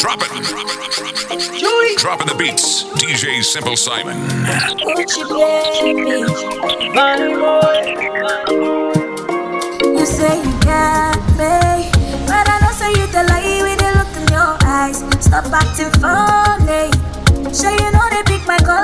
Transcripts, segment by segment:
Drop it. Dropping the beats. DJ Simple Simon. Gucci baby, Bonnie boy. You say you got me, but I know say you the lie with the look in your eyes. Stop acting funny. Sure you know they pick my call,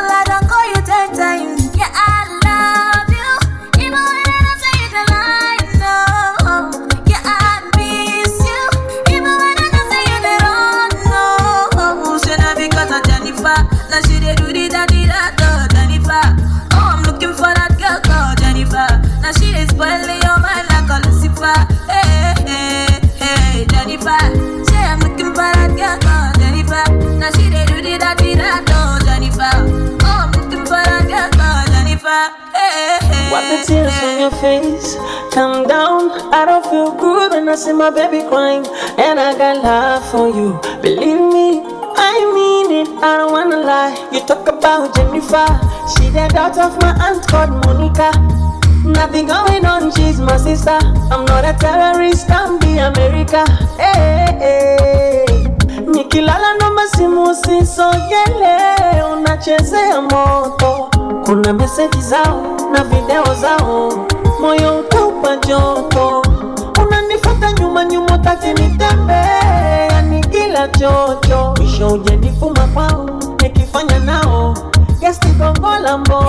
Wipe the tears from your face. Calm down. I don't feel good when I see my baby crying. And I got love for you. Believe me, I mean it. I don't wanna lie. You talk about Jennifer. She the daughter of my aunt called Monica. Nothing going on, she's my sister. I'm not a terrorist, I'm the America. Hey, hey. Nikilala naomba simu usisogele, unachezea moto. Kuna meseji zao na video zao, moyo ukaupa joto. Unanifuata nyuma nyuma, taki nitembea ni kila chocho. Mwisho ujenifuma kwao, nikifanya nao gesti gongo la mboto.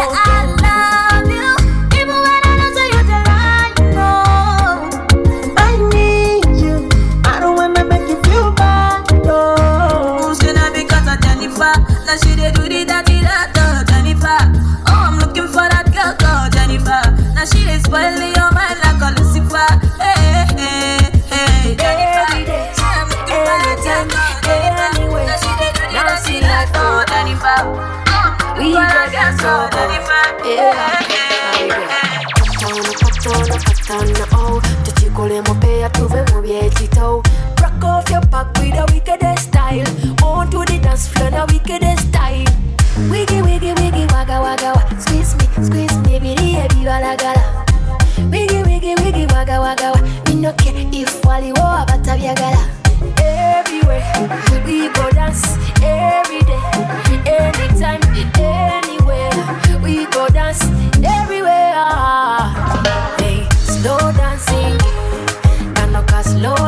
Spoiling your mind like a Lucifer. Hey, hey, hey, Jennifer. Say I'm looking for that girl called Jennifer. Now she dey do the dirty that Jennifer. Oh, I'm looking for that girl called Jennifer. Hey, hey, hey. Patana, oh tuchikolemo pea tuve mu byekito Rock off your back with a wickedest style On to the dance floor, the wickedest style Wiggy, wiggy, wiggy, wagga, wagga, wa Squeeze me, squeeze me, ebi, wala, gala Wiggy, wiggy, Everywhere, we go dance every day Anytime, anywhere. We go dance everywhere. Hey, slow dancing Kanoka slow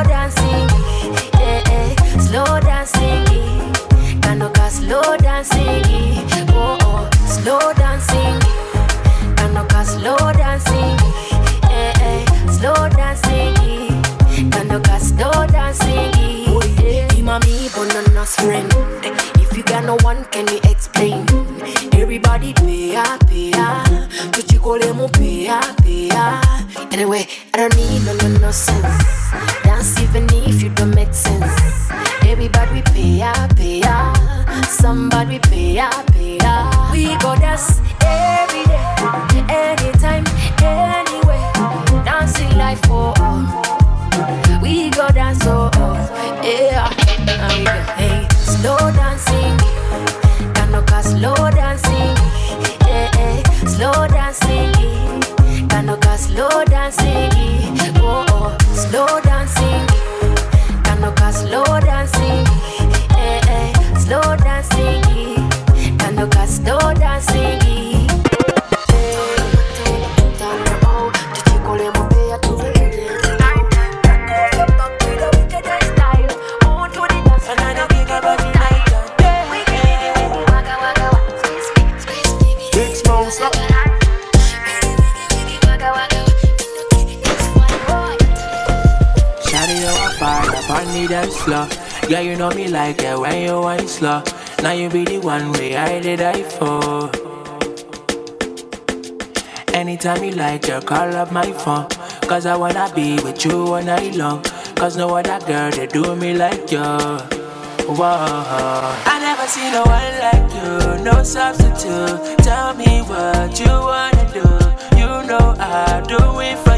Slow dancing Imami bananas friend. If you got no one, can you explain? Everybody pay up, pay up Tuchikole mu pay up, pay up Anyway, I don't need no, no, no sense. Dance even if you don't make sense. Everybody pay up, pay up Somebody pay up, pay up We go dance every day yeah. Slow dancing, Kanoka slow dancing, eh, eh, slow dancing, Kanoka slow dancing, oh, oh, slow dancing, Kanoka slow dancing, eh, eh, slow dancing, Kanoka slow dancing. Yeah, you know me like it when you wine slow. Now you be the one way I did I for. Anytime you like, girl, call up my phone. Cause I wanna be with you all night long. Cause no other girl, they do me like you. Whoa. I never seen no one like you, no substitute. Tell me what you wanna do. You know I'll do it for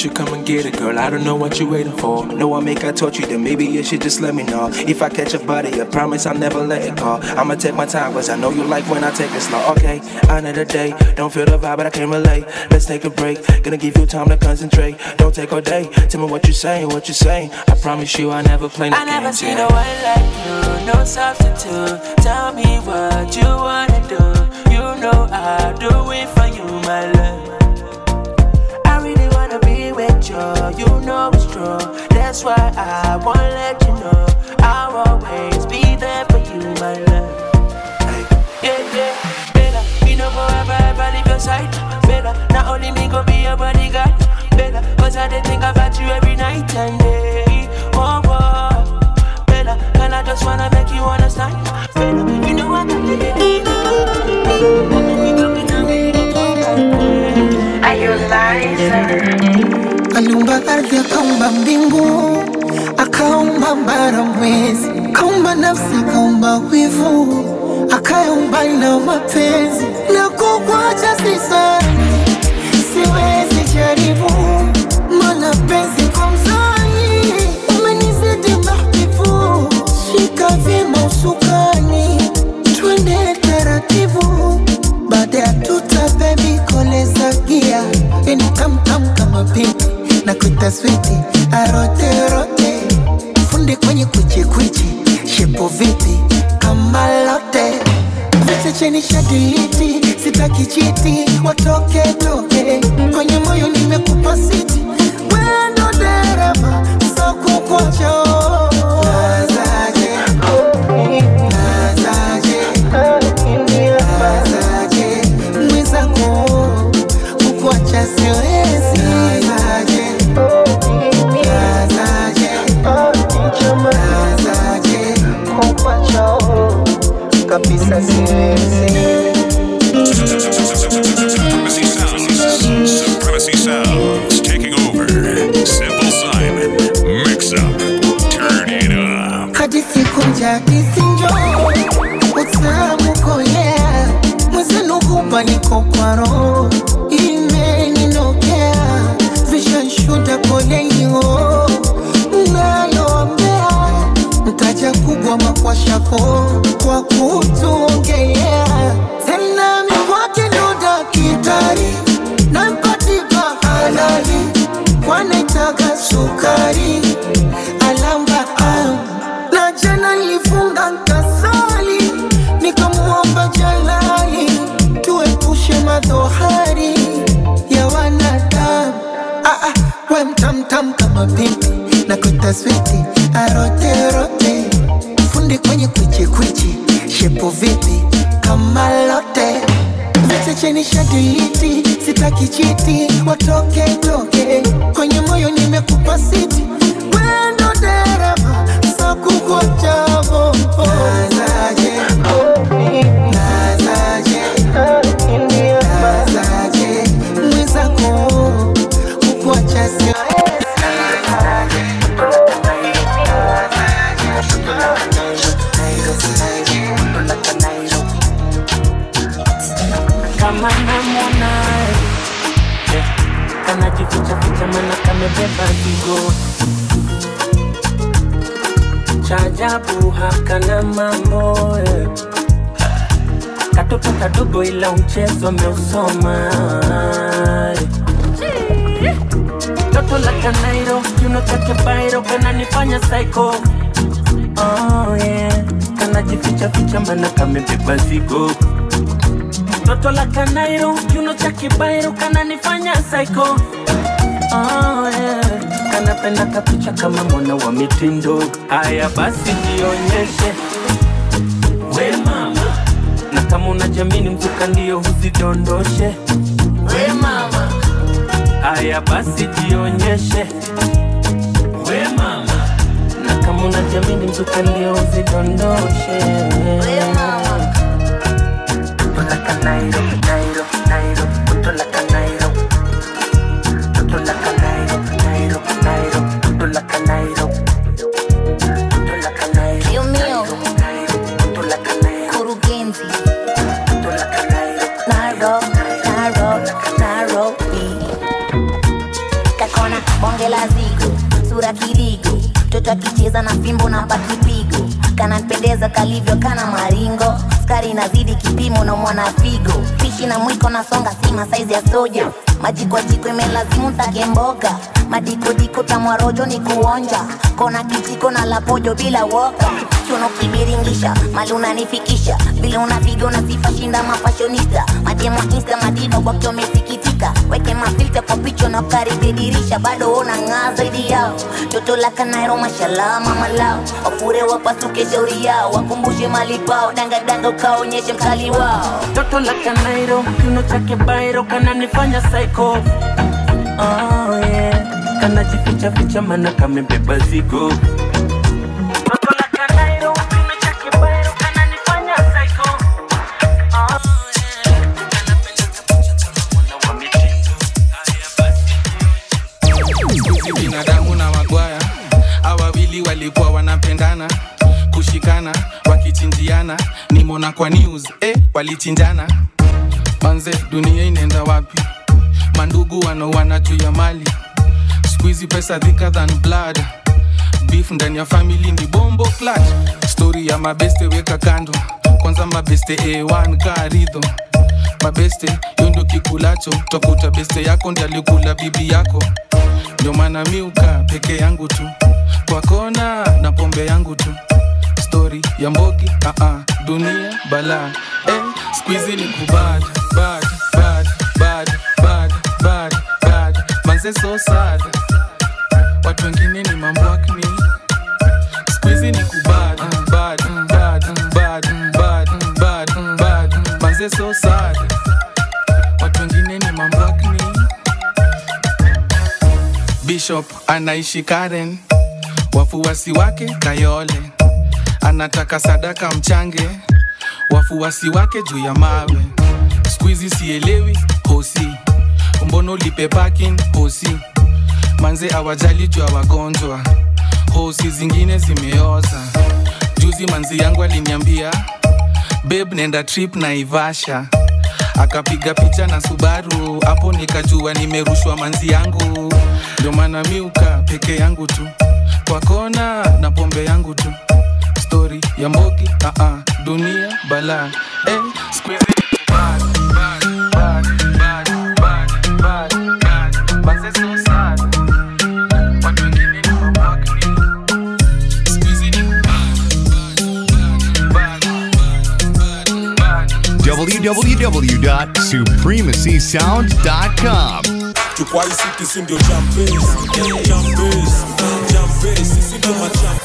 should come and get it, girl. I don't know what you're waiting for. No, I make I touch you, then maybe you should just let me know. If I catch a body, I promise I'll never let it go. I'ma take my time, cause I know you like when I take it slow. Okay, another day. Don't feel the vibe, but I can relate. Let's take a break. Gonna give you time to concentrate. Don't take all day. Tell me what you're saying, what you're saying. I promise you I never play no I never seen yeah. no one like you, no substitute. Tell me what you wanna do. You know I'll do it for you, my love. With you, know it's true. That's why I wanna let you know I'll always be there for you, my love. Hey. Yeah, yeah, better. Me no go ever, ever leave your side. Better, not only me go be your bodyguard. Better, cause I dey think about you every night and day. Oh, oh. Better, and I just wanna make you understand. Better, you know I got to Are you aliumba ardhi akaumba mbingu akaumba bara mwezi. Akaumba nafsi akaumba wivu akaumba na mapenzi. Na kukwacha sisani siwezi jaribu mana penzi kwa mzani umenizidi mahbibu shika vima usukani. Twende taratibu baada ya tuta koleza gia yani tamtam kama pinki na kuita switi. Aroterote fundi kwenye kwichikwichi shepo vipi? Kama lote. Vichecheni shadiliti sitaki chiti. Kwenye moyo nimekupa siti. Wendo dereva. Sokukocho la kanairo chake bairo kananifanya psycho. Oh, yeah. kanajificha ficha mana kamebeba zigo toto la kanairo kiuno cha kibairo kananifanya psycho. Oh, yeah. kanapenda kapicha kama mwana wa mitindo haya basi jionyeshe we mama? Na kama unajamini mzuka ndio huzidondoshe haya basi jionyeshe. We mama. Na kama unajamini mzuka ndio uzidondoshe. We mama. Toto la mtoto na fimbo na pakipigo kanapendeza kalivyo kana maringo. Skari inazidi kipimo na mwana figo. Pishi na mwiko na songa sima saizi ya soja. Majikwajiko imelazimu take mboga. Madikodiko tamwarojo ni kuonja. Kona kijiko na lapojo bila woka chuno kibiringisha mali unanifikisha. Vile unapiga unasifashinda mafashonista mademo insta madiva wamesikitika weke mafilta kwa picha na karibidirisha bado una ng'aa zaidi yao. Toto la kanairo mashalama mama lao. Wafure wapasuke shauri yao. Wakumbushe mali pao. Dangadanga ukaonyeshe mkali wao. Toto la kanairo kino chake bairo kananifanya psycho. Oh, yeah. kanajifichaficha mana kamebeba zigo nimona kwa news eh, walichinjana manze dunia inaenda wapi? Mandugu wanaoana juu ya mali. Skuizi pesa thicker than blood. Beef ndani ya family ni bombo clutch. Story ya mabeste weka kando. Kwanza mabeste a1 karidho mabeste yondo kikulacho. Takuta beste yako ndi alikula bibi yako. Ndio maana miuka peke yangu tu. Kwa kona na pombe yangu tu stori ya mbogi uh -uh, dunia bala eh, skuizi ni kubad bad bad bad bad bad bad. Manze so sad. Watu wengine ni mambwakni skuizi ni kubad so sad. Watu wengine ni mambwakni bishop anaishi karen. Wafuasi wake kayole anataka sadaka mchange wafuasi wake juu ya mawe. Skuizi sielewi hosi. Mbono lipe parking hosi. Manze awajali juu ya wagonjwa. Hosi zingine zimeoza. Juzi manzi yangu aliniambia beb nenda trip na ivasha akapiga picha na subaru. Hapo nikajua nimerushwa manzi yangu. Ndio maana miuka peke yangu tu. Kwa kona na pombe yangu tu stori ya mbogi uh -uh, dunia bala eh, squeeze ni kubad, bad, bad, bad, bad, bad, bad. Manze so sad. Watu wengine ni mabakni. Squeeze ni kubad, bad, bad, bad, bad, bad. www.supremacysound.com hii si ndio sisi ndio machamp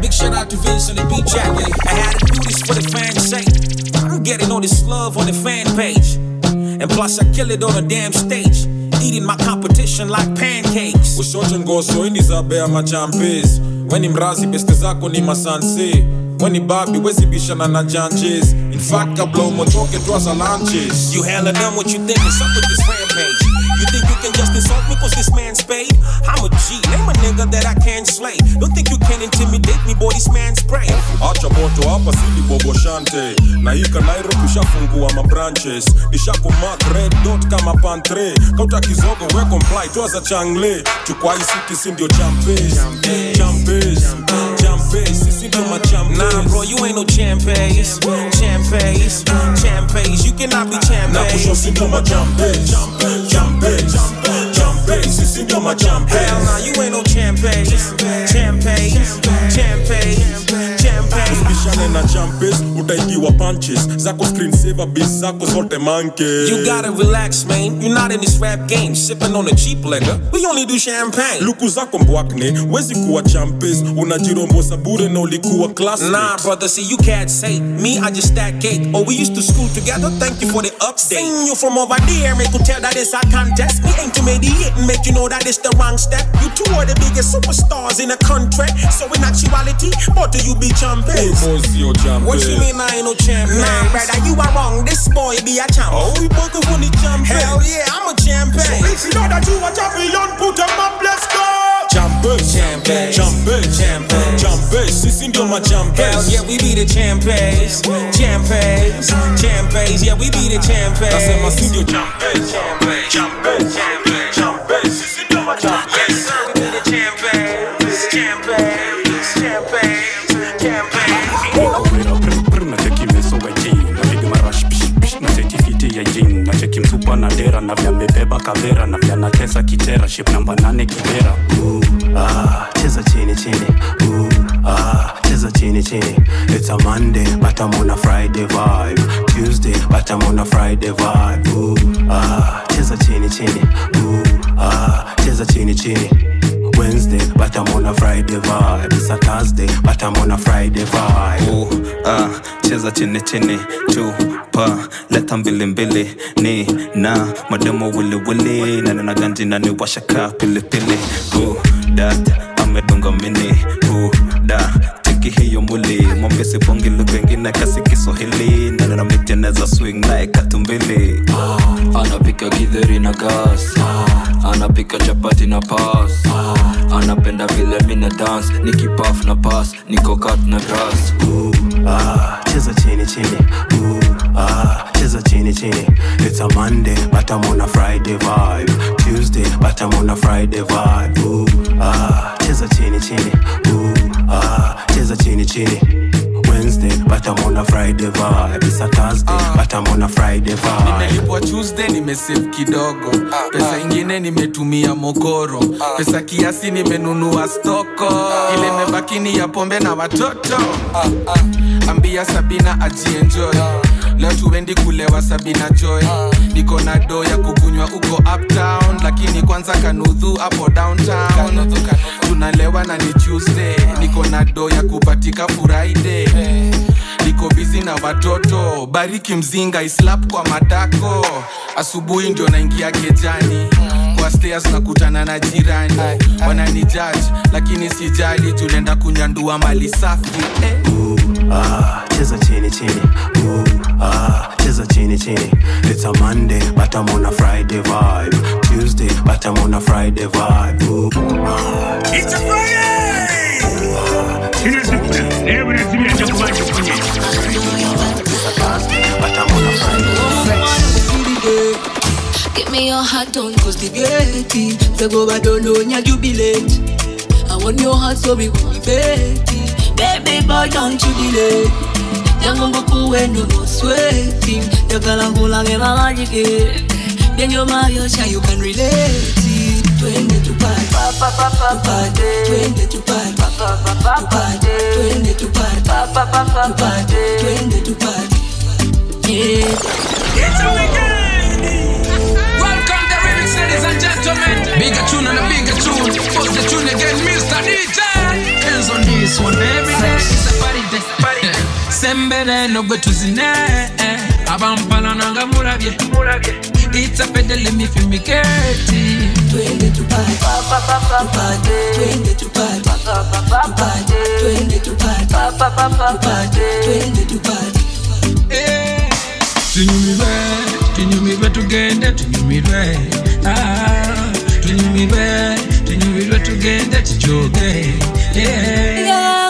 Big shout out to Vince on the beat jack. I had to do this for the fans' sake. I'm getting all this love on the fan page. And plus, I kill it on a damn stage. Eating my competition like pancakes. ushote ngoso ini za bea machampes weni mrazi beste zako ni masanse weni babi wezibishana na janjes infact kabla umotoke a lanches You hella dumb what you think? Is up with this rampage. You think you can just insult me cause this man's paid? I'm a G, name a nigga that I can't slay. Don't think you can intimidate me, boy, this man's prey. acha moto hapa sili bobo shante. Na hika nairo tushafungua mabranches nishakumak red dot kama pantre. Kauta kizogo we comply twaza changle. Chukwa hii city si ndio champes champes champes sisi ndio machampes Nah, bro, you ain't no champes. Champes, champes. You cannot be na kusho champes. si ndio machampes champes champes sisi ndio machampes Hell nah, you ain't no champes. Champes, champes, champes. bishane na champes utaigiwa punches zako screen saver bis zako zote manke You gotta relax, man. You're not in this rap game, sipping on a cheap liquor. We only do champagne. luku zako mbwakne wezi kuwa champes unajirombosa bure na ulikuwa class Nah, brother, see, you cats hate me. I just stack cake. Oh, we used to school together. Thank you for the update. Seen you from over there, make you tell that it's a contest. Me ain't to mediate and make you know that it's the wrong step. You two are the biggest superstars in the country. So in actuality, both of you be champions. boys sio champe What you mean I ain't no champion? Nah, brother, you are wrong. This boy be a champ. Oh, we both of funny champion Hell yeah, I'm a champion. if you know that you a champion put them up let's go champe Champions. champe Champions. champe sisi ndio machampe Hell yeah, we be the champions. Champions. Champions. Yeah, we be the champions. nasema si ndio champe Champions. champe Champions. Na na dera na vya kavera na vya natesa kitera ship namba nane kibera. Ah, cheza chini chini. Ooh, ah, cheza Friday vibe. Tuesday but I'm on a Wednesday, but I'm on a Friday vibe. It's a Thursday, but I'm on a Friday vibe. Ooh, ah, cheza chini chini chupa leta mbili mbili ni na mademo wili wili na nina ganji na ni washaka pili pili Ooh, dat amedunga mini Ooh, da cheki hiyo mwili mwambie sibongi lugha ingine kasi kiswahili na nina miteneza swing naye katumbili anapika githeri na gas anapika chapati na pas anapenda vile mina dance nikipaf na pas niko kat na grass Ah, cheza chini chini. Ooh, ah, cheza chini chini. It's a Monday, but I'm on a Friday vibe. Tuesday, but I'm on a Friday vibe. Ooh, ah, cheza chini chini. Ooh, ah, cheza chini chini. Wednesday, but I'm on a Friday vibe. It's a Thursday, but I'm on a Friday vibe. nimelipwa tuesday nimesave kidogo. Pesa ingine nimetumia mokoro. Pesa kiasi nimenunua stoko ile mebakini ya pombe na watoto. Ambia sabina ajienjoy leo tuendi kule wasabi na joy. Niko na do ya kukunywa uko uptown lakini kwanza kanudhu hapo downtown. Tunalewa na ni tuesday. Niko na do ya kupatika friday. Niko bizi na watoto. Bariki mzinga islap kwa matako asubuhi ndio naingia kejani. Kwa stairs nakutana na jirani. Wanani judge lakini sijali tunaenda kunyandua mali safi. Eh. Ah, cheza chini chini. Ooh, ah, a chini chini. It's a Monday, but I'm on a Friday vibe. Tuesday, but I'm on a Friday vibe. Ooh, ah, It's a Friday! Leo natumia cha kumanja kwenye but I'm on a Friday Give me your heart, don't constipate it. Say go back, don't know nya jubilate. I want your heart, so we will be betty. Baby boy, don't you delay. Yango no more sweating. Yakala hula ge magajike. Then you're my Yosha, you can relate. Twende tupate, tupate, twende tupate, tupate, twende tupate, tupate, twende tupate. Yeah. It's a weekend. Welcome the remix, ladies and gentlemen. Bigger tune and a bigger tune. Post the tune again, day. Sembere no gwe tuzine abampala nanga mulabye. It's a pedal me feel me getty Twende tupate, tupate, twende tupate, tupate, twende tupate, tupate, twende tupate. tunyumirwe tunyumirwe tugende tunyumirwe Ah, tunyumirwe tunyumirwe tugende tujoge. Yeah.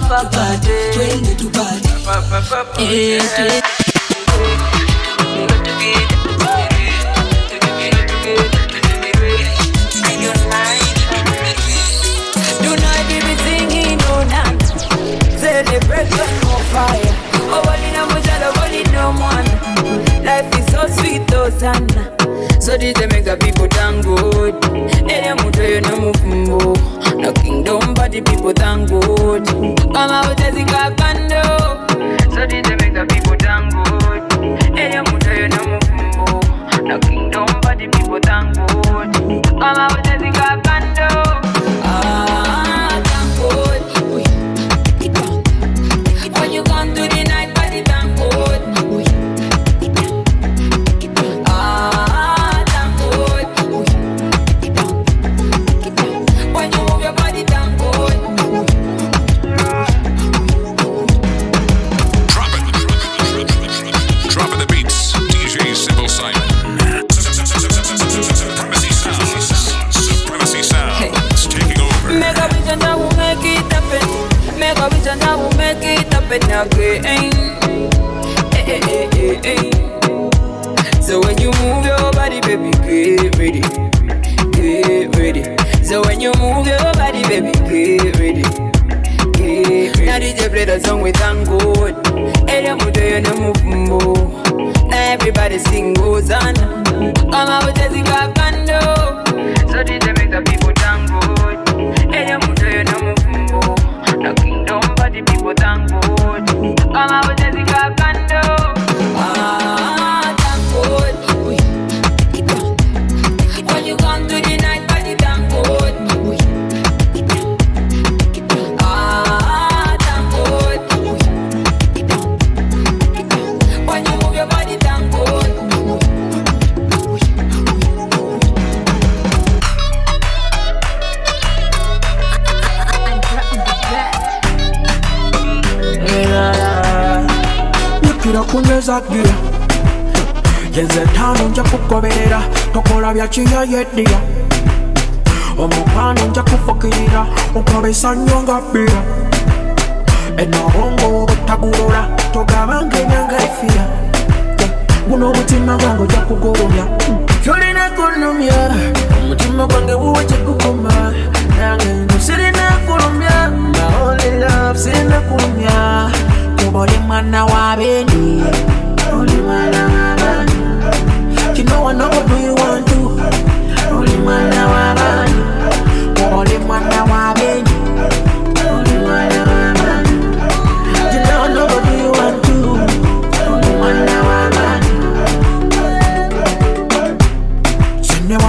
papa pade twende tupate papa papa eh Breath with no fire. Oh, one in a mojado, one in no one. Life is so sweet, oh, sana. So, did they make a people tango? Nene mutoyo no mufumbo no kingdom but the people thank God. Kama utazika kando. So DJ make the people thank God. Muto yo no mufumbo no kingdom but the people thank God. Kama utazika kando yet dia Omukwano fakira, kufa kira Ukabesa nyonga pira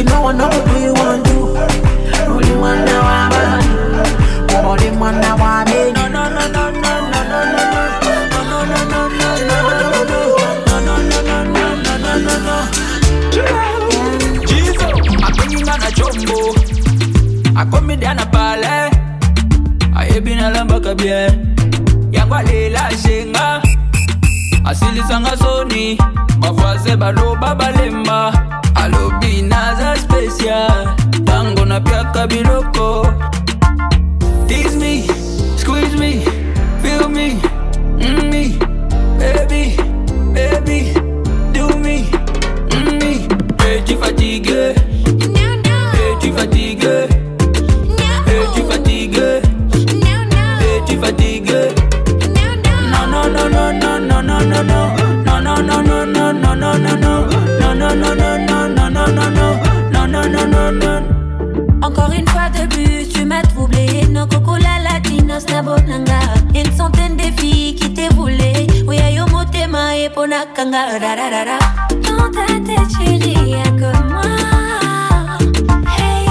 You know I know what you want to. Only one now I'm Only one now I'm in. No, no, no, no, no, no, no, no, no, no, no, no, no, no, no, no, no, no, Jesus, I come in on a jumbo. I come in down a ballet. I have been a lambaka beer. Yangwa lela shenga. Asilisanga soni. Mavaze baloba balemba. Alobi naza special ntango napiaka biloko. Tease me, squeeze me, feel me, mm me, bonanga. Une centaine de filles qui t'aient voulu. Oui, ayo motema et ponakanga. Da. Dans ta tête, chérie, y'a que moi. Hey,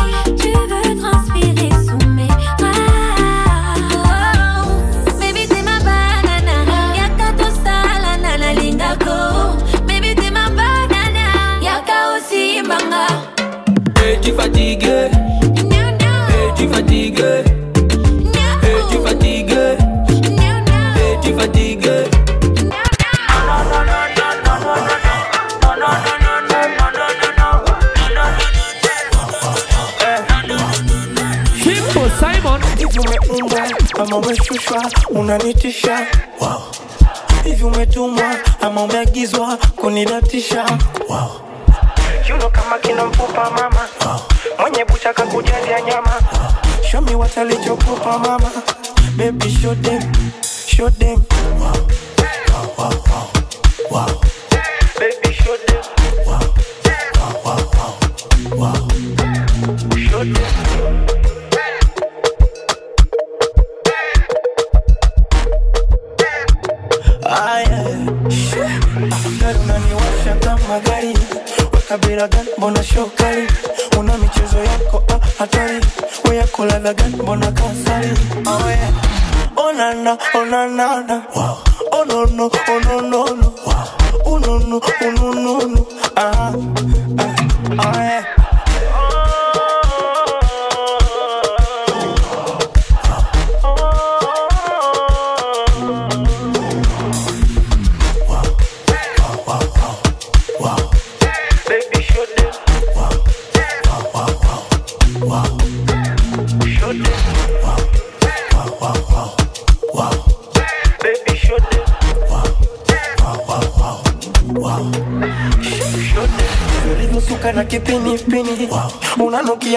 ama umeshushwa unanitisha wow. Hivi umetumwa ama umeagizwa kunidatisha wow. Kiuno kama kina mfupa mama wow. Mwenye bucha kakujalia nyama wow. Show me what alichokupa mama Baby show them, show them wow. Wow, wow, wow, wow. Mbona shokali una michezo yako ah, hatari weyako mbona kasari oh, yeah. onana onanana wow. onono ononono wow.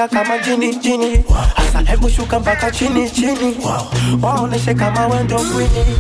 Wow. kama jini jini hasa hebu shuka mpaka chini chini waoneshe kama wendo kwini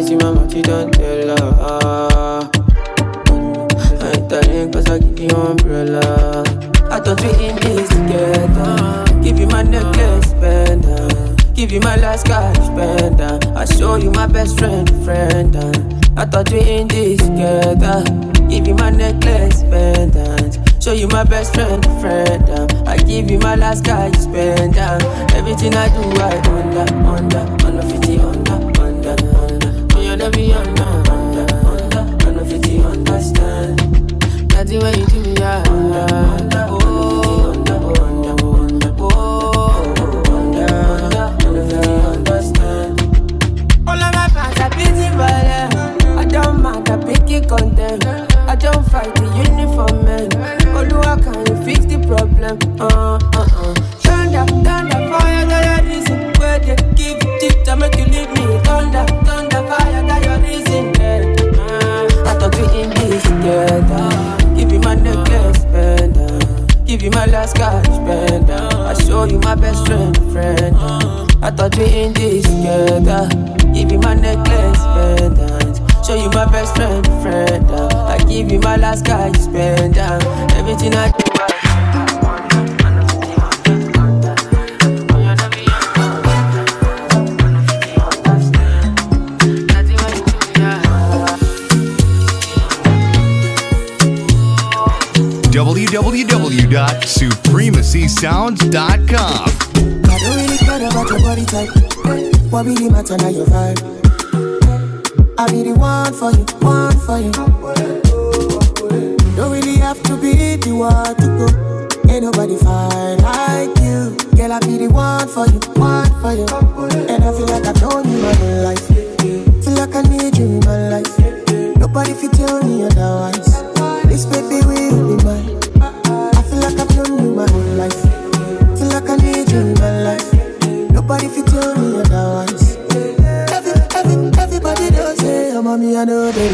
In my mouth, you don't tell her. Mm, I ain't telling cause I give you umbrella. I thought we in this together. Give you my necklace, pendant. Give you my last cash, pendant. I show you my best friend, friend. I thought we in this together. Give you my necklace, pendant. Show you my best friend, friend. I give you my last cash, pendant. Everything I do, I under, under, under 50, under, under, under. Oh, you under, under, under, under 50, understand. That's the way you do me. Under, under, oh, under, oh, under, oh, under, oh, under, under, under 50, understand. All of my fans are busy violent. I don't mind, I. I don't fight the uniform man. Can you fix the problem? Uh, uh, my best friend, friend. I thought we in this together. Give you my necklace, pendant. Show you my best friend, friend. I give you my last cash, pendant. Everything I Really matter now your vibe?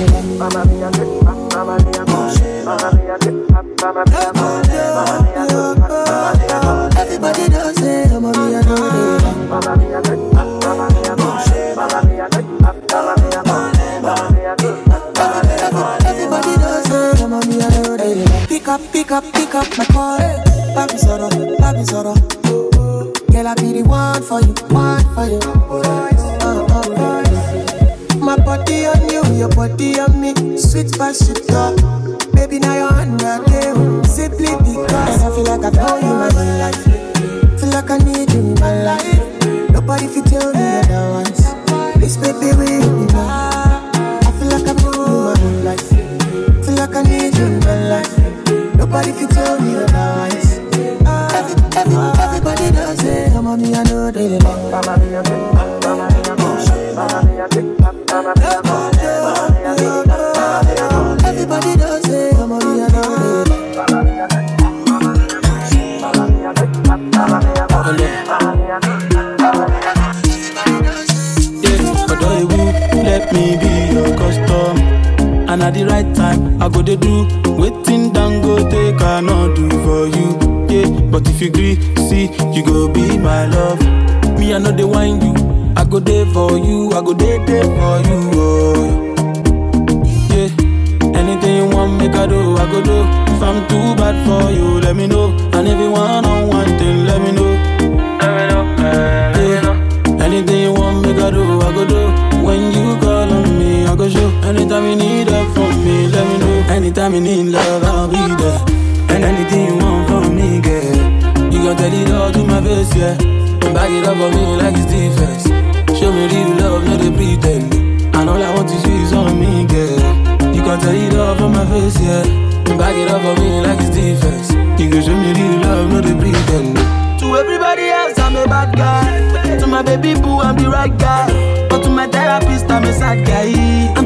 Get, mama, me, I go. Everybody does say, oh, mommy, I know they like. Pick up, pick up, pick up my call. Papi Soro, Papi Soro. Girl, I be the one for you, one for you. Your body on me. Sweet shit up. Baby, now you're the. Simply because I feel like I've you my whole life. Feel like I need you in my life. Nobody fit tell me otherwise. This baby will be mine. I feel like I've you my whole life. Feel like I need you in my life. Nobody fit tell me otherwise. Every, every, everybody does it. Come on, me, I know they love. Everybody I go to do waiting take cannot do for you. Yeah, but if you agree, see, you go be my love. Me, I know they wind you. I go there for you, I go there, there for you. Oh. Yeah, anything you want, make I do, I go do. If I'm too bad for you, let me know. And if you want on one thing, you need love, I'll be there. And anything you want from me, girl, you gon' tell it all to my face, yeah. Back it up for me like it's defense. Show me real love, no they pretend. And all I want to see is on me, girl. You gon' tell it all for my face, yeah. Back it up for me like it's defense. You can show me real love, no they pretend. To everybody else, I'm a bad guy. To my baby boo, I'm the right guy. But to my therapist, I'm a sad guy.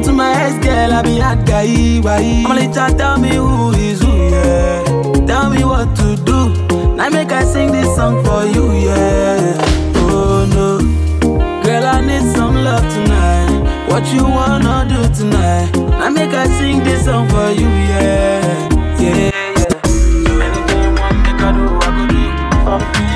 To my ex girl, I'm a guy. Why? I'm a little tell me who is who, yeah. Tell me what to do. Now make I sing this song for you, yeah. Oh no, girl, I need some love tonight. What you wanna do tonight? Now make I sing this song for you, yeah, yeah, yeah. Anything you want, make I do, I go do.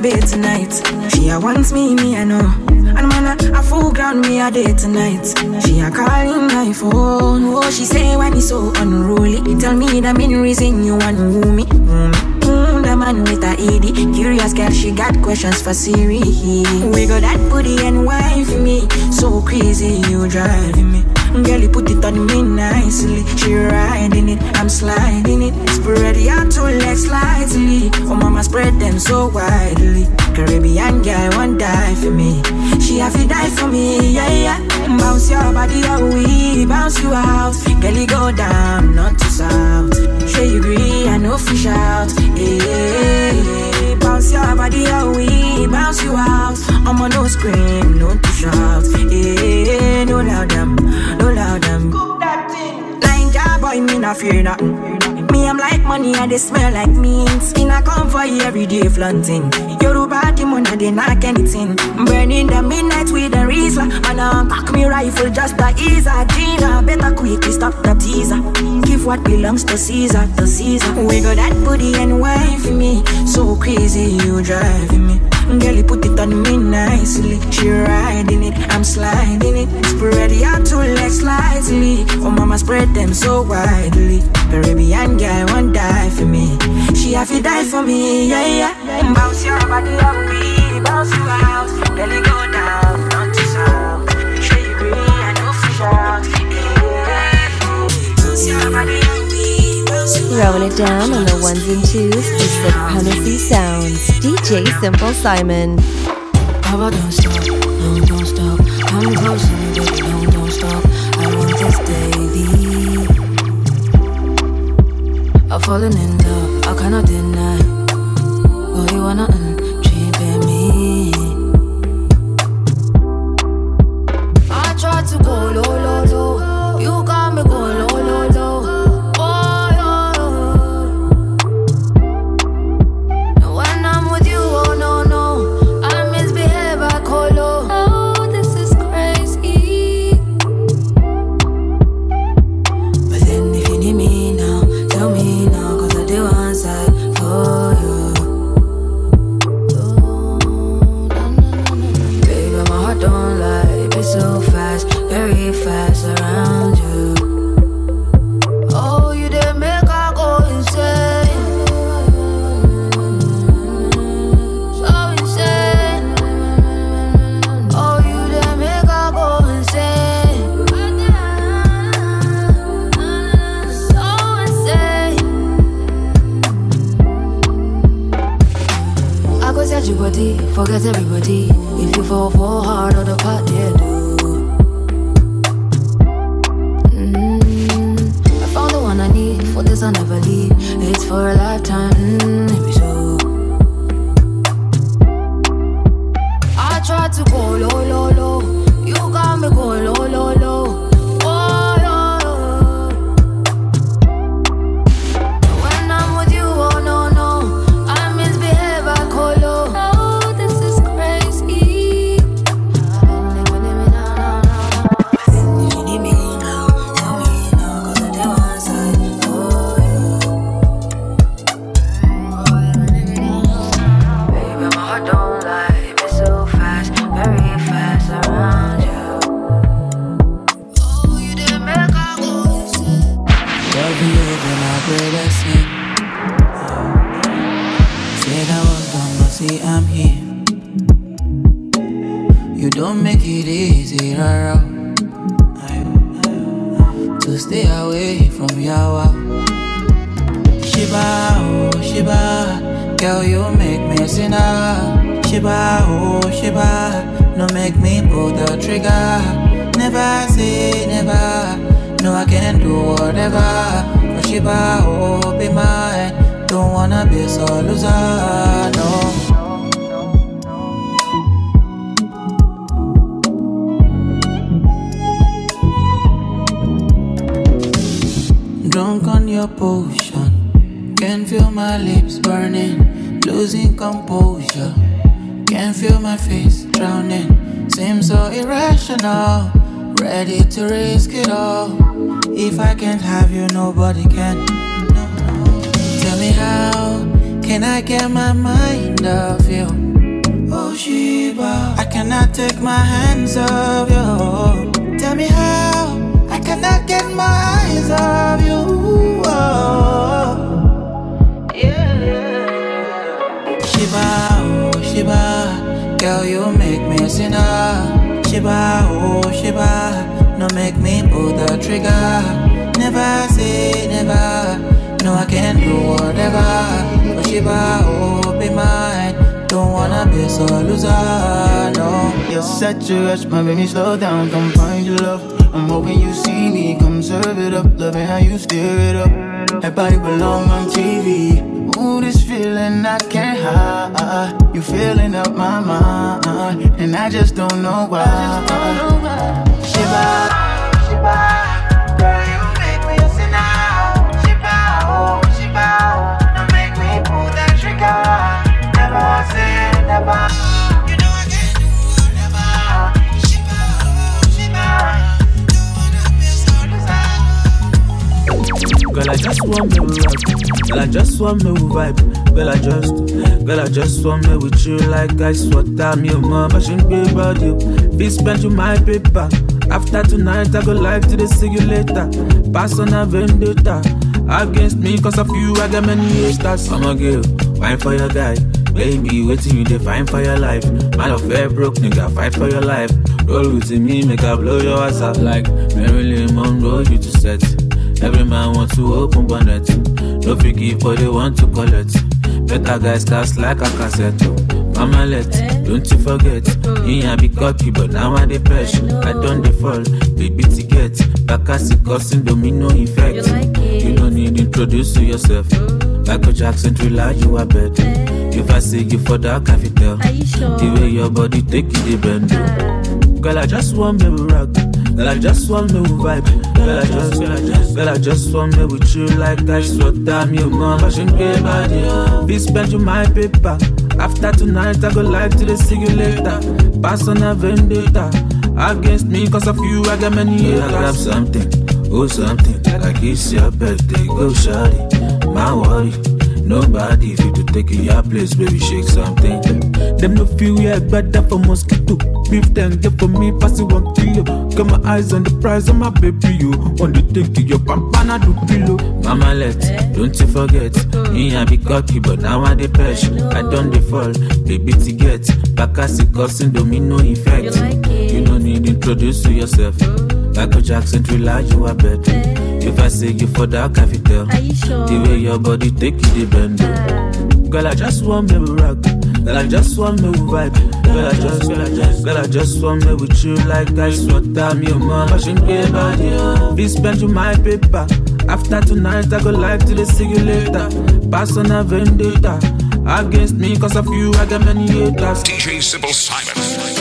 Bed tonight. She a wants me, me I know. And man, a, a full ground me a day tonight. She a calling my phone. Oh, she say when it's so unruly. Tell me the main reason you want woo me. Me. Mm, the man with a ED. Curious girl, she got questions for Siri. We got that booty and for me. So crazy, you driving me. Girl, you put it on me nicely. She riding it, I'm sliding it. Spread your two legs slightly. Oh, mama, spread them so widely. Caribbean girl, won't die for me. She have to die for me, yeah, yeah. Bounce your body away, bounce you out. Girl, you go down, not to south. Sure you agree, I know fish out. Yeah, bounce your body away, bounce you out. I'm on no scream, no to shout. Yeah, no loud them, no loud them. Ninja boy, me not fear nothing. Me, I'm like money and they smell like means. Come for you every day flaunting. Yoruba money they knock anything. Burning the midnight with a Rizla. And I pack me rifle just to ease her. Gina, better quickly stop the teaser. Give what belongs to Caesar, to Caesar. We got that booty and wine for me. So crazy, you driving me. Girl, you put it on me nicely. She riding it, I'm sliding it. Spread your two legs slightly. Oh, mama, spread them so widely. Caribbean girl won't die for me. She have to die for me, yeah, yeah. Bounce your body up, bounce you out. Girl, you go down, Throwing it down on the ones and twos is the Supremacy Sounds. DJ Simple Simon. How about don't stop, no, don't stop. Come close to baby, no, don't stop. I want this daily. I'm falling in love, I cannot deny. You wanna see I'm here. You don't make it easy, rara. To stay away from Yawa. Shiba, oh Shiba, girl you make me sinner. Shiba, oh Shiba, no make me pull the trigger. Never say never. No, I can do whatever. Shiba, oh, be mine. Don't wanna be so loser, no. Drunk on your potion, can feel my lips burning, losing composure. Can feel my face drowning, seems so irrational. Ready to risk it all. If I can't have you, nobody can. No. Tell me how can I get my mind off you? Oh Shiba, I cannot take my hands off you. Tell me how cannot get my eyes off you. Oh. Shiba, oh Shiba, girl you make me a sinner. Ah. Shiba, oh Shiba, no make me pull the trigger. Never say never, no I can do whatever. Oh Shiba, oh be mine, don't wanna be so loser, no. You're such a rush, my baby, slow down, come find your love. I'm hoping you see me, come serve it up, loving how you stir it up. That body belong on TV. Ooh, this feeling I can't hide. You feeling up my mind, and I just don't know why. Shiba, Shiba, Girl, I just want me rock. Girl, I just want me vibe. Girl, I just, girl, I just want me with you like ice water. Me and my passion be about you. Be spend you my paper. After tonight, I go live to the see you later. Pass on a vendetta. Against me, cause of you, I got many haters. I'm a girl, wine for your guy. Baby, waiting you define for your life. Man of fair broke, nigga, fight for your life. Roll with me, make I blow your ass up like Marilyn Monroe, you to set. Every man want to open bonnet. No forgive, but they want to collect. Better guys cast like a cassette. Mama let, don't you forget. Me I be cocky, but now I fresh. I don't default, baby ticket. Back as it causing domino effect. You don't need introduce to yourself. Michael Jackson thriller, you are bet. If I say you for that, can you tell? The way your body take it, the bend. Girl, I just want me with rock. Girl, I just want me with vibe. Girl, I just, girl, I just, girl, I just want me with you like ice water. Me, your mom, I shouldn't be body. Be spend you my paper. After tonight, I go live to the see you later. Pass on a vendetta. Against me, cause of you, I got many haters. I grab something, oh something. Like it's your birthday, go shawty. My worry. Nobody to take your place, baby, shake something. Them no feel we are better for mosquito. Beef them get for me, pass it one kilo. Got my eyes on the prize of my baby, you. On the take your pampana do pillow. Mama let, don't you forget. Me I be cocky, but now I dey. I don't dey fall, baby to get. Back as it causing domino effect. You no need introduce to yourself. Michael Jackson thriller, you are bet. If I say you for that, I fit tell. The way your body take you, the bend. Girl, I just want me with rock. Girl, I just want me with vibe. Girl, I just, girl, I just, girl, I just want me with you like ice water. I'm your I shouldn't pay about you. Please spend you my paper. After tonight, I go live till they see. Pass on a vendetta. Against me, cause of you, I got many haters. DJ Simple Simon.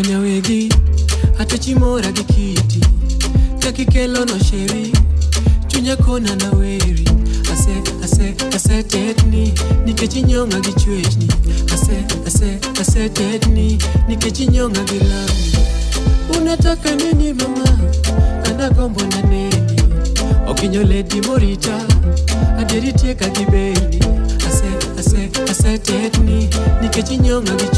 Adwoge wegi ate chimora gi kiti kakikelo no sheri chunya kona na weri ase ase ase tetni nikech inyonga gi chwechni ase ase ase tetni nikech inyonga gi lami unataka nini mama? Anagombo na neni. Okinyo ledi morita aderitieka gi beni ase ase ase tetni nikech inyonga gi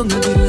yandı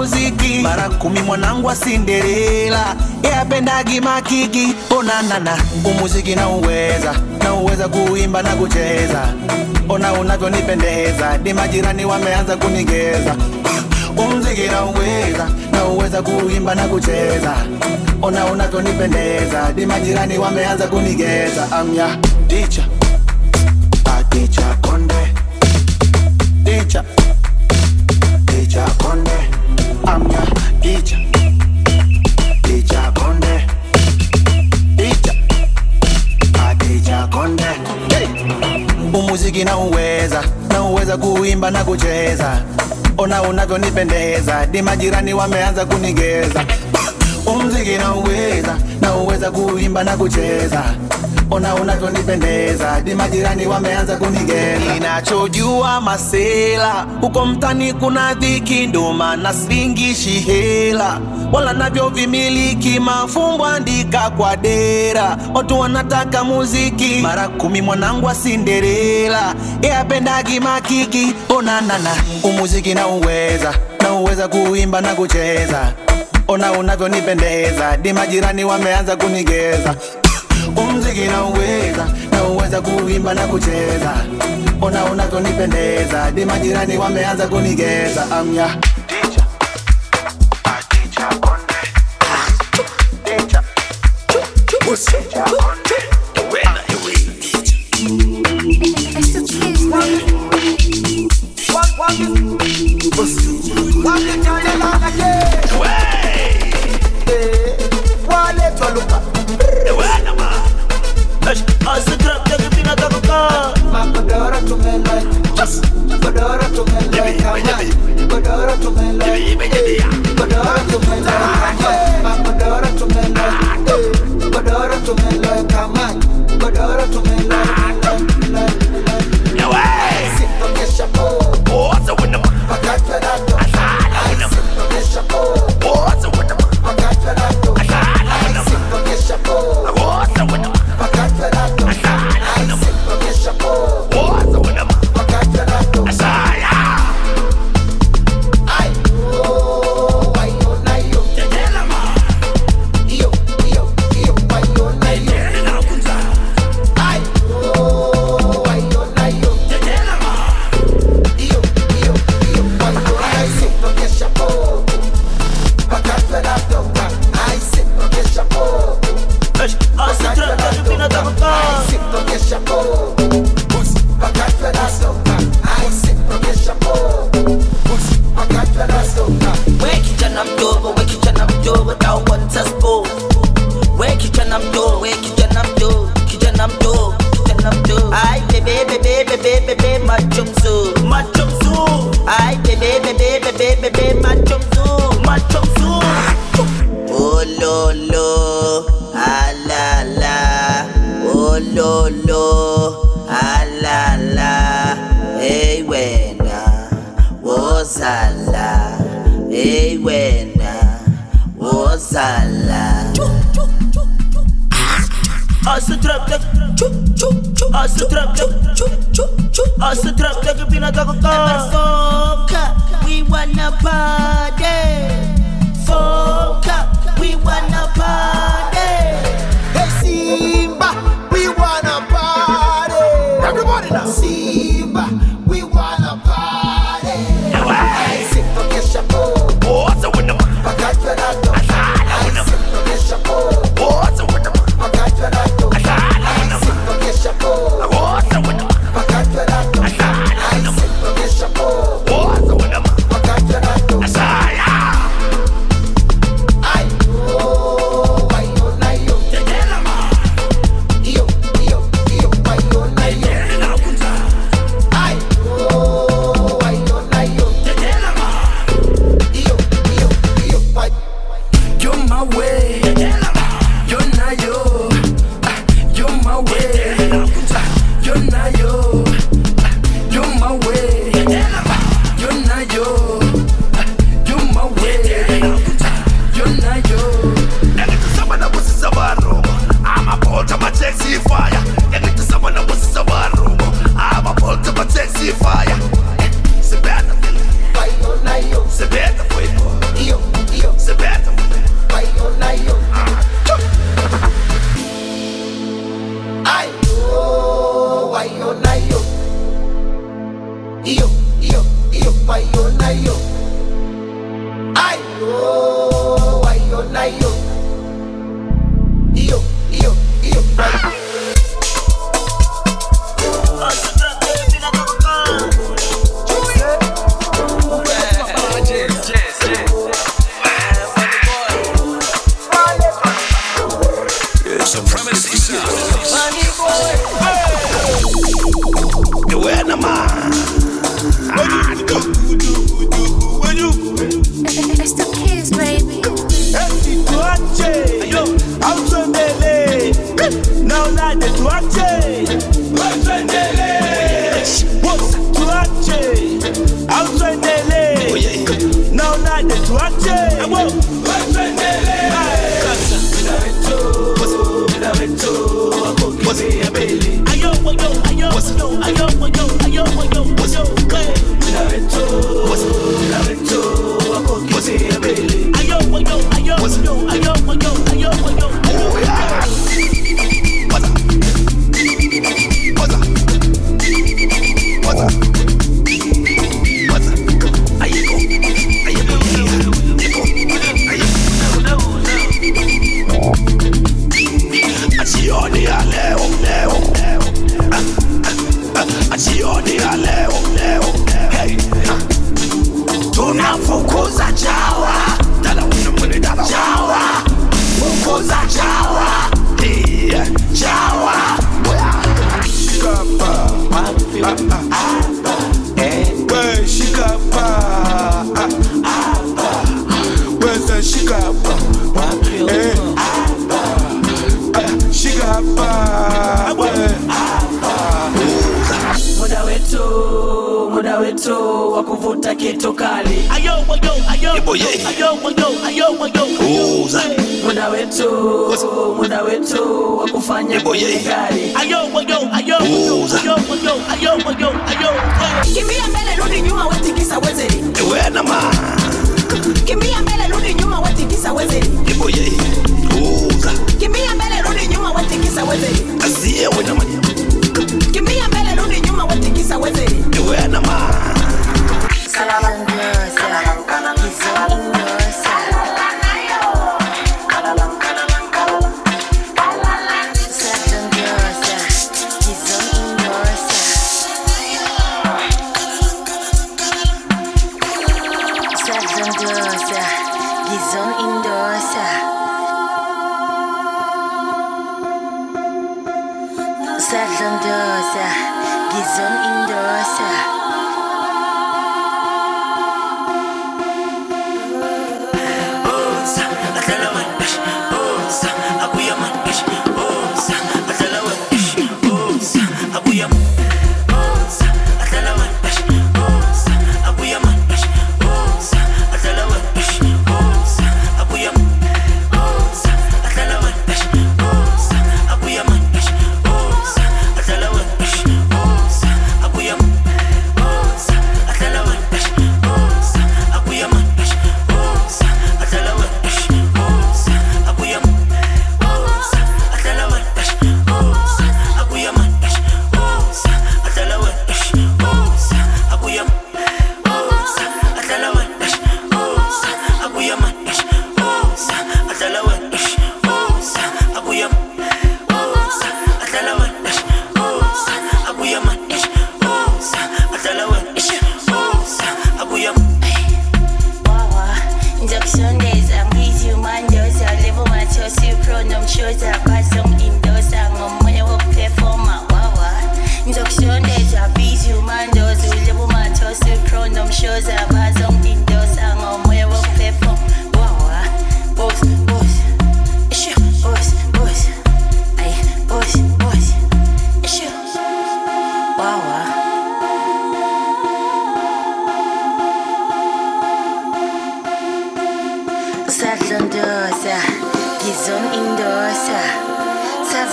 muziki. Mara kumi, mwanangu wa Cinderella. Yapendagi makiki. Onanana, umuziki na uweza na uweza kuimba na kucheza, ona unavyonipendeza, ni majirani wameanza kunigeza. Umuziki na uweza na uweza kuimba na kucheza, ona unavyonipendeza, ni majirani wameanza kunigeza. Amya ticha unapendeza, ona unavyonipendeza, di majirani wameanza kunigeza. Umziki na uweza na uweza kuimba na kucheza ona unatonipendeza, di majirani wameanza kunigeza. Ninachojua masela huko mtani kuna dhiki, ndo maana siringishi hela. Wala navyo vimiliki, mafumbo andika kwa dera, watu wanataka muziki mara kumi. Mwanangu wa Cinderella makiki, ona umuziki na uweza na uweza kuimba na kucheza, ona unavyonipendeza, di majirani wameanza kunigeza umziki nauweza nauweza kuimba na kucheza, ona unazonipendeza, di majirani wameanza kunigeza. Amya.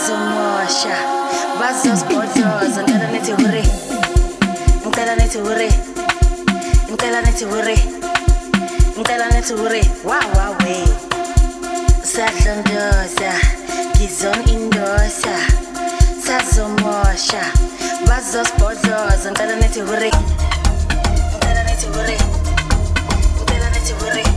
wazomosha bazosibhodoza ngicela nithi hure ngicela nithi hure ngicela nithi hure ngicela nithi hure wawawe sadlondoza ngizom indosa. Sazomosha bazosibhodoza ngicela nithi hure ngicela nithi hure ngicela nithi hure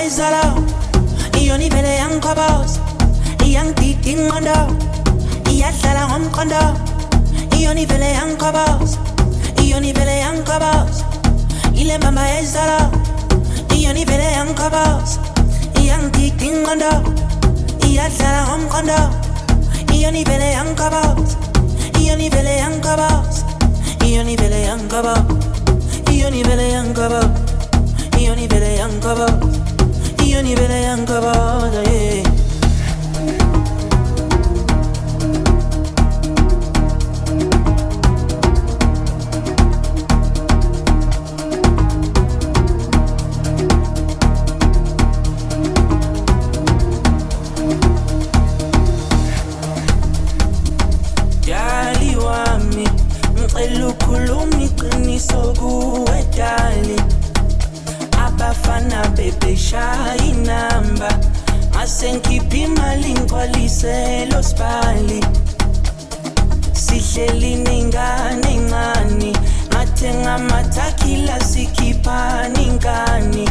ya izala Iyo ni vele yankobos Iyangididi ngondo Iyadlala ngomqondo. Iyo ni vele yankobos Iyo ni vele yankobos Ile mbamba ya izala Iyo ni vele yankobos Iyangididi ngondo Iyadlala ngomqondo. Iyo ni vele yankobos Iyo ni vele yankobos Iyo ni vele yankobos Iyo ni vele yankobos Io ni vele yankaba Io ni vele yankaba yeah. Abafana bebeshaya inamba. Ngase ngikhipha imali ngigcwaliselo sibali. Sihleli nengane encane. Ngathenga amathakila sikhiphani ingane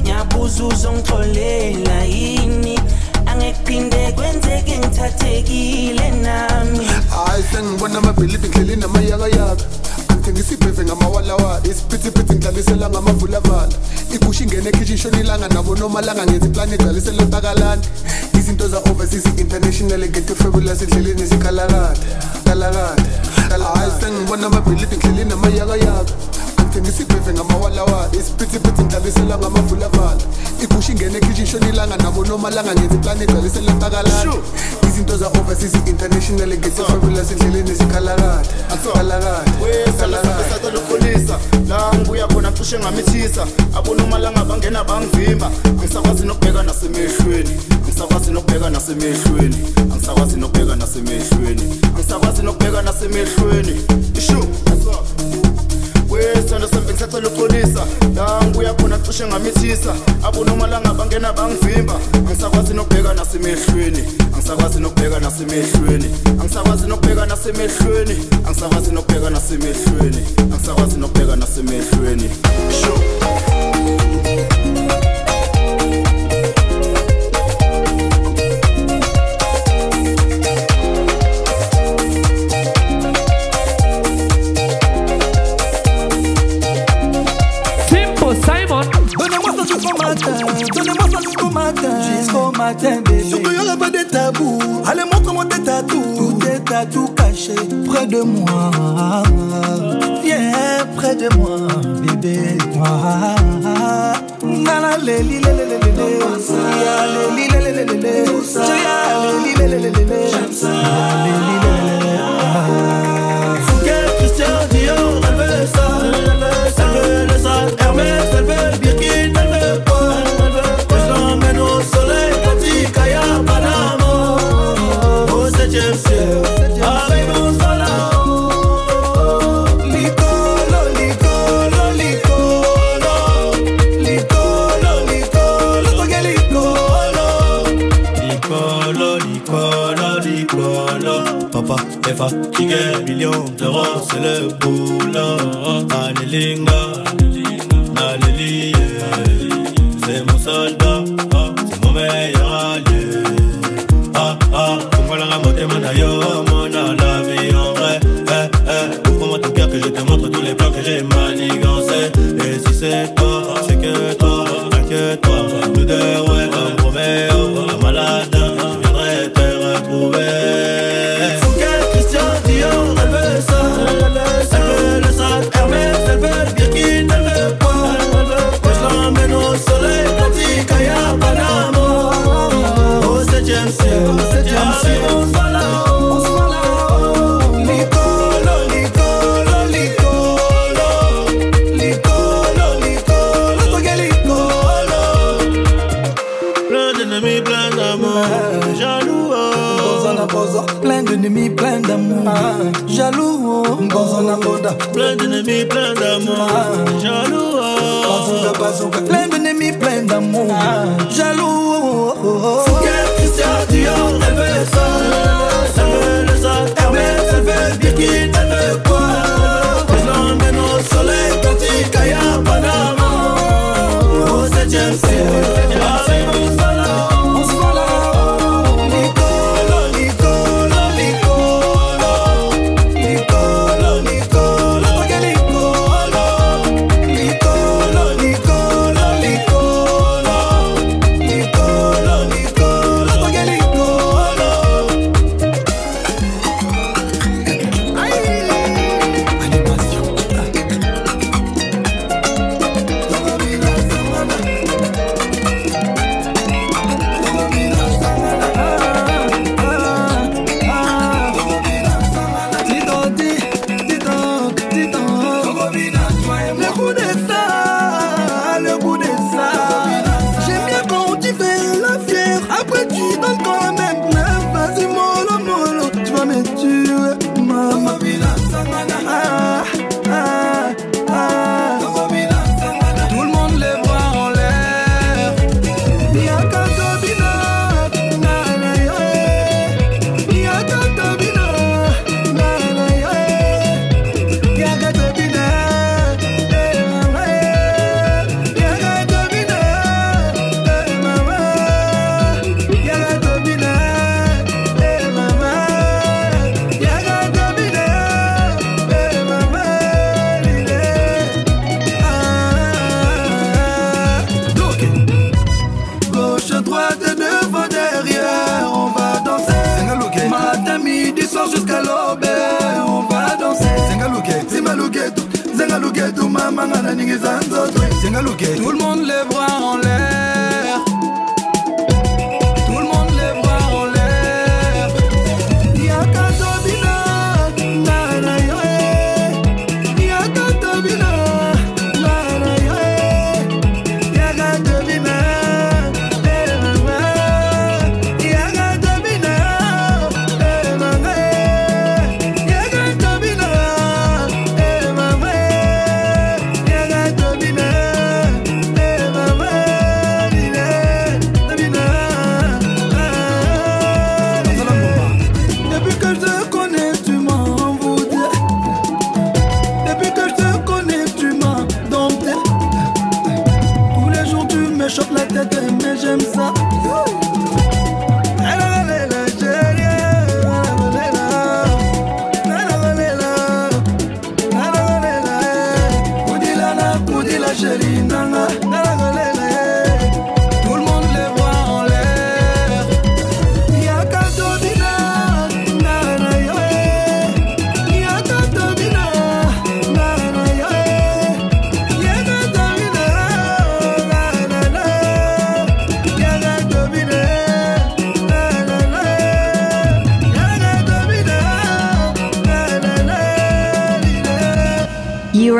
ngiyabuza uzongixolela yini? Angekuphinde kwenzeke ngithathekile nami. Hayi sengibona amabhilidi ngihleli namayakayaka angithengisa ibheve ngamawalawa isiphithiphithi ngidlalisela ngamavulavala igusha ingene ekhishi ishonilanga nabo nomalanga ngenza iplani egcwalisela entakalani izinto za-overseas international ngethe fabulous endleleni zikhalakade kalakade hayi sengibona amabhilidi ngihleli namayakayaka angithengisa ibheve ngamawalawa isiphithiphithi ngidlalisela ngamavulavala igusha ingene ekhishi ishonilanga nabo nomalanga ngenza iplani egcwalisela entakalani izinto za-overseas international ngethe fabulous endleleni zikhalakade kalakade esatolukhulisa la ngibuya khona cishe ngamithisa abonomalanga bangena bangivimba. Ngisakwazi nokubheka nasemehlweni. Ngisakwazi nokubheka nasemehlweni. Angisakwazi nokubheka nasemehlweni. Angisakwazi nokubheka nasemehlweni. Ishu wesithando sembe ngisacela uxolisa la ngibuya khona cishe ngamithisa abonomalanga bangena bangivimba. Angisakwazi nokubheka nasemehlweni angisakwazi nokubheka nasemehlweni angisakwazi nokubheka nasemehlweni angisakwazi nokubheka nasemehlweni angisakwazi nokubheka nasemehlweni sure. matin, bébé. Surtout, y'aura pas de tabou. Allez, montre-moi tes tatous. Tout est tatou caché près de moi. Viens près de moi, bébé. Nala, leli, lele, J'aime ça. Kicker, millions d'euros, c'est le boulot. Allez, linga. anaconda. Plein d'ennemis, plein d'amour. Ah. Jaloux. Oh. Bazooka, bazooka. Plein d'ennemis, plein d'amour. Ah. Jaloux. Oh, oh, Fouquet, Christian Dior, elle veut ça. Elle veut le sac Hermès, elle veut le bikini, elle veut quoi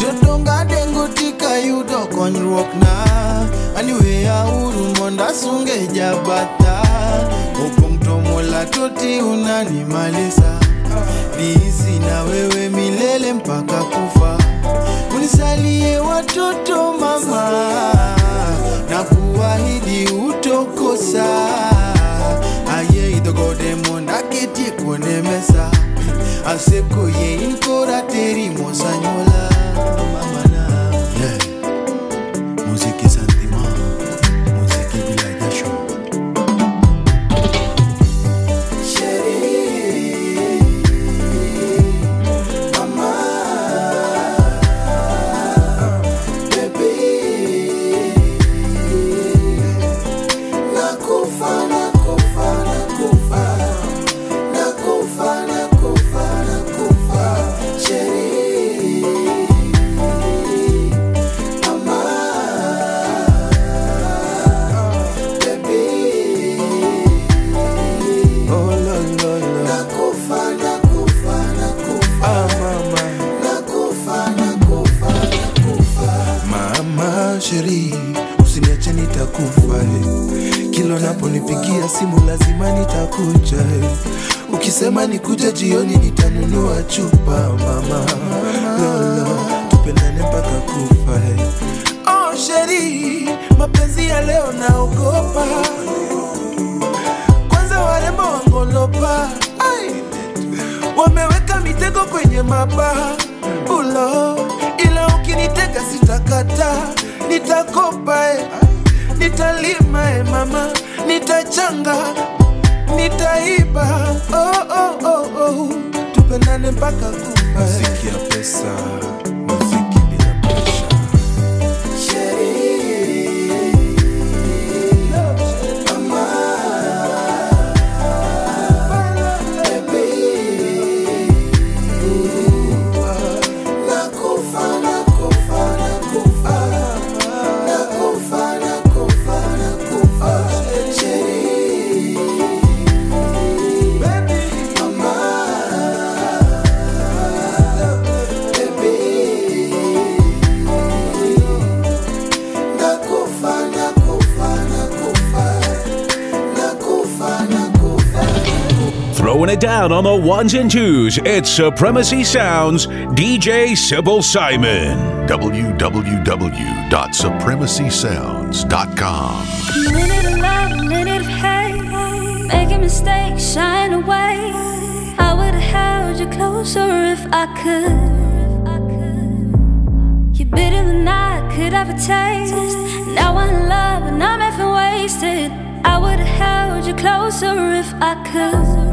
jodonga dengo tika yudo konyruokna aniweya uru mondo asunge jabatha opong' tomola toti unanimalisa diisi na wewe milele mpaka kufa. Unisalie watoto mama. Na kuahidi utokosa. Aye idhogode monda ketie kuonde mesa. Asekoye inkoraterimosanyola kwenye maba ulo, ila ukiniteka sitakataa, nitakopa e, nitalima e mama, nitachanga. Nitaiba. Oh, oh, oh, oh. Tupendane mpaka kumba, sikia eh. pesa. down on the ones and twos, it's Supremacy Sounds DJ Sybil Simon. www.supremacysounds.com. Minute of love, minute of hate, shine away. I would have held you closer if I could. You're bitter than I could ever taste. Now I'm in love and I'm effing wasted. I would have held you closer if I could.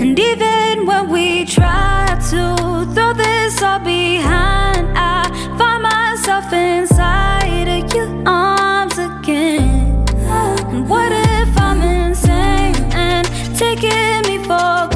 And even when we try to throw this all behind, I find myself inside of your arms again. And what if I'm insane and taking me for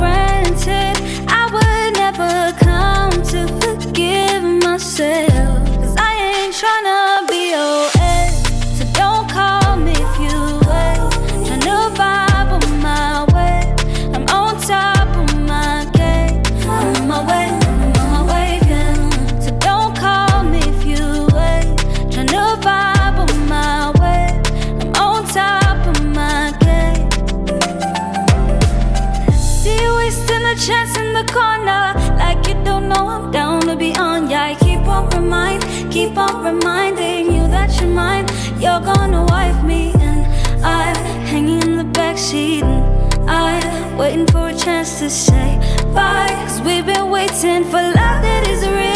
cheating. I'm waiting for a chance to say bye. Cause we've been waiting for love that is real.